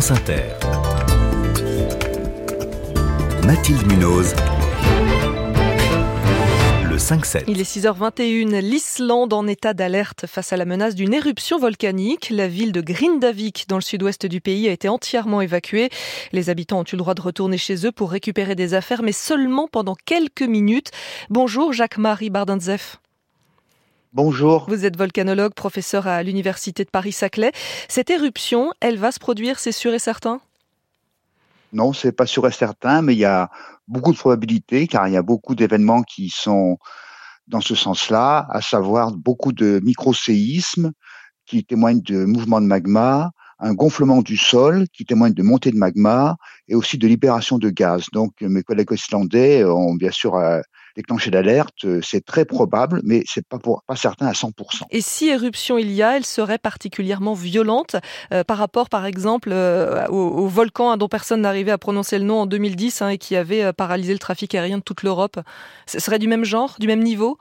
France. Mathilde Munoz. Le 5-7. Il est 6h21. L'Islande en état d'alerte face à la menace d'une éruption volcanique. La ville de Grindavik, dans le sud-ouest du pays, a été entièrement évacuée. Les habitants ont eu le droit de retourner chez eux pour récupérer des affaires, mais seulement pendant quelques minutes. Bonjour Jacques-Marie Bardenzef. Bonjour. Vous êtes volcanologue, professeur à l'Université de Paris-Saclay. Cette éruption, elle va se produire, c'est sûr et certain? Non, c'est pas sûr et certain, mais il y a beaucoup de probabilités, car il y a beaucoup d'événements qui sont dans ce sens-là, à savoir beaucoup de micro-séismes qui témoignent de mouvements de magma, un gonflement du sol qui témoigne de montée de magma et aussi de libération de gaz. Donc mes collègues islandais ont bien sûr euh, déclenché l'alerte. Euh, c'est très probable, mais c'est pas pas certain à 100%. Et si éruption il y a, elle serait particulièrement violente euh, par rapport, par exemple, au, volcan dont personne n'arrivait à prononcer le nom en 2010 hein, et qui avait paralysé le trafic aérien de toute l'Europe. Ce serait du même genre, du même niveau?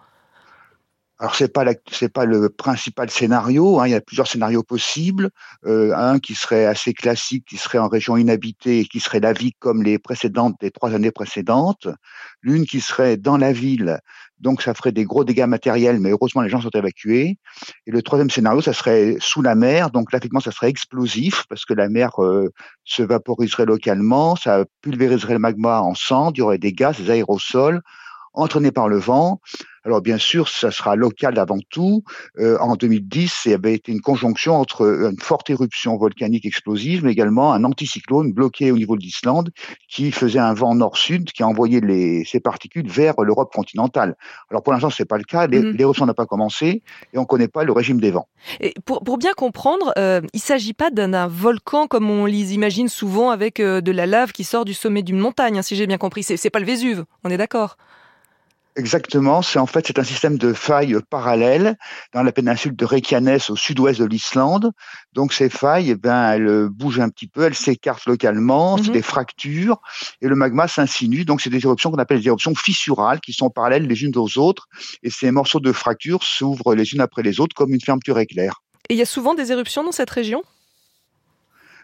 Alors c'est pas c'est pas le principal scénario. Hein, il y a plusieurs scénarios possibles. Euh, un qui serait assez classique, qui serait en région inhabitée et qui serait la vie comme les précédentes des trois années précédentes. L'une qui serait dans la ville, donc ça ferait des gros dégâts matériels, mais heureusement les gens sont évacués. Et le troisième scénario, ça serait sous la mer, donc là ça serait explosif parce que la mer euh, se vaporiserait localement, ça pulvériserait le magma en cendres, il y aurait des gaz, des aérosols entraînés par le vent. Alors bien sûr, ça sera local avant tout. Euh, en 2010, il y avait été une conjonction entre euh, une forte éruption volcanique explosive, mais également un anticyclone bloqué au niveau de l'Islande qui faisait un vent nord-sud qui a envoyé les, ces particules vers l'Europe continentale. Alors pour l'instant, c'est pas le cas. Mhm. L'éruption n'a pas commencé et on connaît pas le régime des vents. Et pour, pour bien comprendre, euh, il s'agit pas d'un volcan comme on les imagine souvent avec euh, de la lave qui sort du sommet d'une montagne, hein, si j'ai bien compris. C'est pas le Vésuve, on est d'accord? Exactement, c'est en fait c'est un système de failles parallèles dans la péninsule de Reykjanes au sud-ouest de l'Islande. Donc ces failles, eh ben, elles bougent un petit peu, elles s'écartent localement, c'est mhm. des fractures et le magma s'insinue. Donc c'est des éruptions qu'on appelle des éruptions fissurales qui sont parallèles les unes aux autres et ces morceaux de fractures s'ouvrent les unes après les autres comme une fermeture éclair. Et il y a souvent des éruptions dans cette région?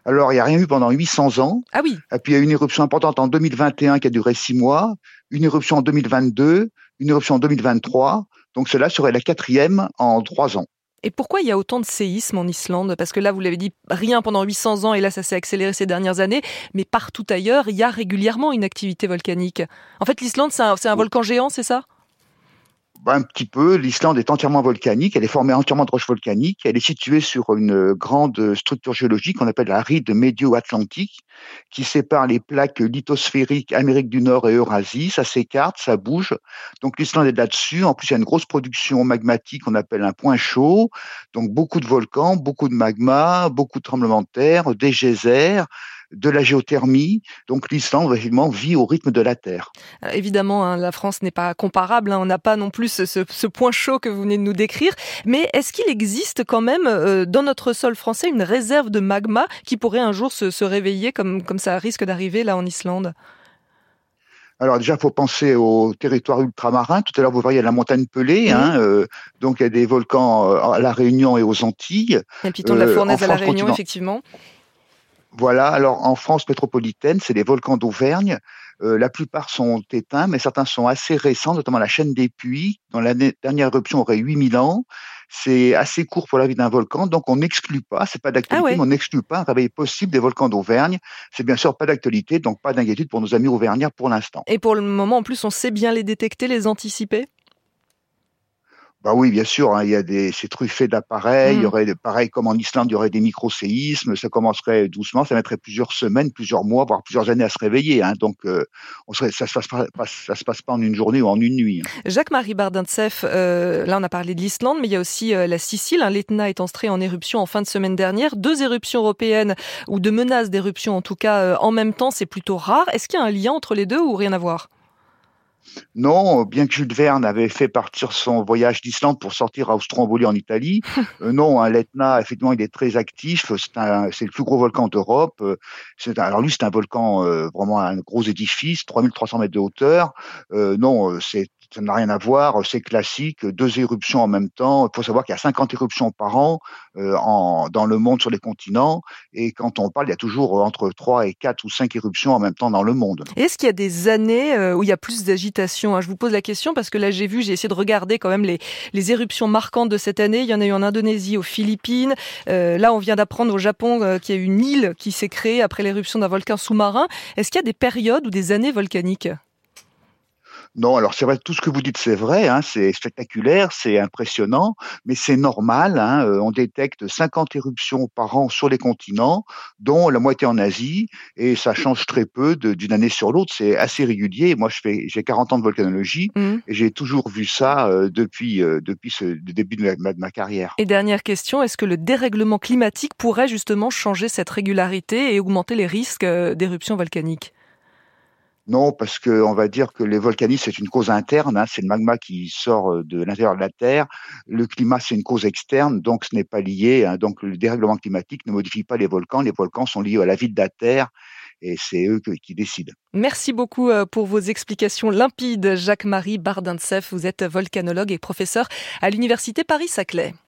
Alors, il n'y a rien eu pendant 800 ans. Ah oui. Et puis, il y a eu une éruption importante en 2021 qui a duré six mois, une éruption en 2022, une éruption en 2023. Donc, cela serait la quatrième en trois ans. Et pourquoi il y a autant de séismes en Islande? Parce que là, vous l'avez dit, rien pendant 800 ans, et là, ça s'est accéléré ces dernières années. Mais partout ailleurs, il y a régulièrement une activité volcanique. En fait, l'Islande, c'est un, un volcan géant, c'est ça? Un petit peu. L'Islande est entièrement volcanique. Elle est formée entièrement de roches volcaniques. Elle est située sur une grande structure géologique qu'on appelle la ride médio-atlantique, qui sépare les plaques lithosphériques Amérique du Nord et Eurasie. Ça s'écarte, ça bouge. Donc l'Islande est là-dessus. En plus, il y a une grosse production magmatique qu'on appelle un point chaud. Donc beaucoup de volcans, beaucoup de magma, beaucoup de tremblements de terre, des geysers de la géothermie. Donc l'Islande, évidemment, vit au rythme de la Terre. Euh, évidemment, hein, la France n'est pas comparable. Hein. on n'a pas non plus ce, point chaud que vous venez de nous décrire. Mais est-ce qu'il existe quand même euh, dans notre sol français une réserve de magma qui pourrait un jour se, réveiller comme, comme ça risque d'arriver là en Islande? Alors déjà, il faut penser au territoire ultramarin. Tout à l'heure, vous voyez la montagne Pelée. Hein, euh, donc, il y a des volcans à La Réunion et aux Antilles. Et puis, de la Fournaise à La Réunion, effectivement. Voilà, alors en France métropolitaine, c'est les volcans d'Auvergne. Euh, la plupart sont éteints, mais certains sont assez récents, notamment la chaîne des Puits, dont la dernière éruption aurait 8000 ans. C'est assez court pour la vie d'un volcan, donc on n'exclut pas, c'est pas d'actualité, ah mais on n'exclut pas un réveil possible des volcans d'Auvergne. C'est bien sûr pas d'actualité, donc pas d'inquiétude pour nos amis auvergnats pour l'instant. Et pour le moment, en plus, on sait bien les détecter, les anticiper? Bah oui, bien sûr, hein, il y a des, c'est truffé d'appareils. Il y mmh. aurait, pareil comme en Islande, il y aurait des micro-séismes. Ça commencerait doucement, ça mettrait plusieurs semaines, plusieurs mois, voire plusieurs années à se réveiller. Hein, donc, euh, on serait, ça se passe pas, ça se passe pas en une journée ou en une nuit. Hein. Jacques-Marie Bardintseff, euh, là on a parlé de l'Islande, mais il y a aussi euh, la Sicile. Hein, L'Etna est entré en éruption en fin de semaine dernière. Deux éruptions européennes ou de menaces d'éruption, en tout cas euh, en même temps, c'est plutôt rare. Est-ce qu'il y a un lien entre les deux ou rien à voir? Non, bien que Jules Verne avait fait partir son voyage d'Islande pour sortir à Ostromboli en Italie, euh, non, hein, l'Etna, effectivement, il est très actif. C'est le plus gros volcan d'Europe. Euh, alors lui, c'est un volcan euh, vraiment un gros édifice, 3300 mètres de hauteur. non, c'est ça n'a rien à voir, c'est classique, deux éruptions en même temps. Il faut savoir qu'il y a 50 éruptions par an euh, en, dans le monde sur les continents, et quand on parle, il y a toujours entre 3 et 4 ou 5 éruptions en même temps dans le monde. Est-ce qu'il y a des années euh, où il y a plus d'agitation hein? Je vous pose la question parce que là j'ai vu, j'ai essayé de regarder quand même les, les éruptions marquantes de cette année. Il y en a eu en Indonésie, aux Philippines. Euh, là, on vient d'apprendre au Japon euh, qu'il y a une île qui s'est créée après l'éruption d'un volcan sous-marin. Est-ce qu'il y a des périodes ou des années volcaniques? Non, alors c'est vrai, tout ce que vous dites, c'est vrai, hein, c'est spectaculaire, c'est impressionnant, mais c'est normal. Hein, euh, on détecte 50 éruptions par an sur les continents, dont la moitié en Asie, et ça change très peu d'une année sur l'autre. C'est assez régulier. Moi, je fais, j'ai 40 ans de volcanologie, mmh. et j'ai toujours vu ça euh, depuis euh, depuis ce, le début de ma, de ma carrière. Et dernière question, est-ce que le dérèglement climatique pourrait justement changer cette régularité et augmenter les risques d'éruptions volcaniques? Non, parce que on va dire que les volcanismes c'est une cause interne, hein, c'est le magma qui sort euh, de l'intérieur de la Terre. Le climat c'est une cause externe, donc ce n'est pas lié. Hein, donc le dérèglement climatique ne modifie pas les volcans. Les volcans sont liés à la vie de la Terre et c'est eux qui décident. Merci beaucoup euh, pour vos explications limpides, Jacques-Marie Bardintseff. Vous êtes volcanologue et professeur à l'université Paris-Saclay.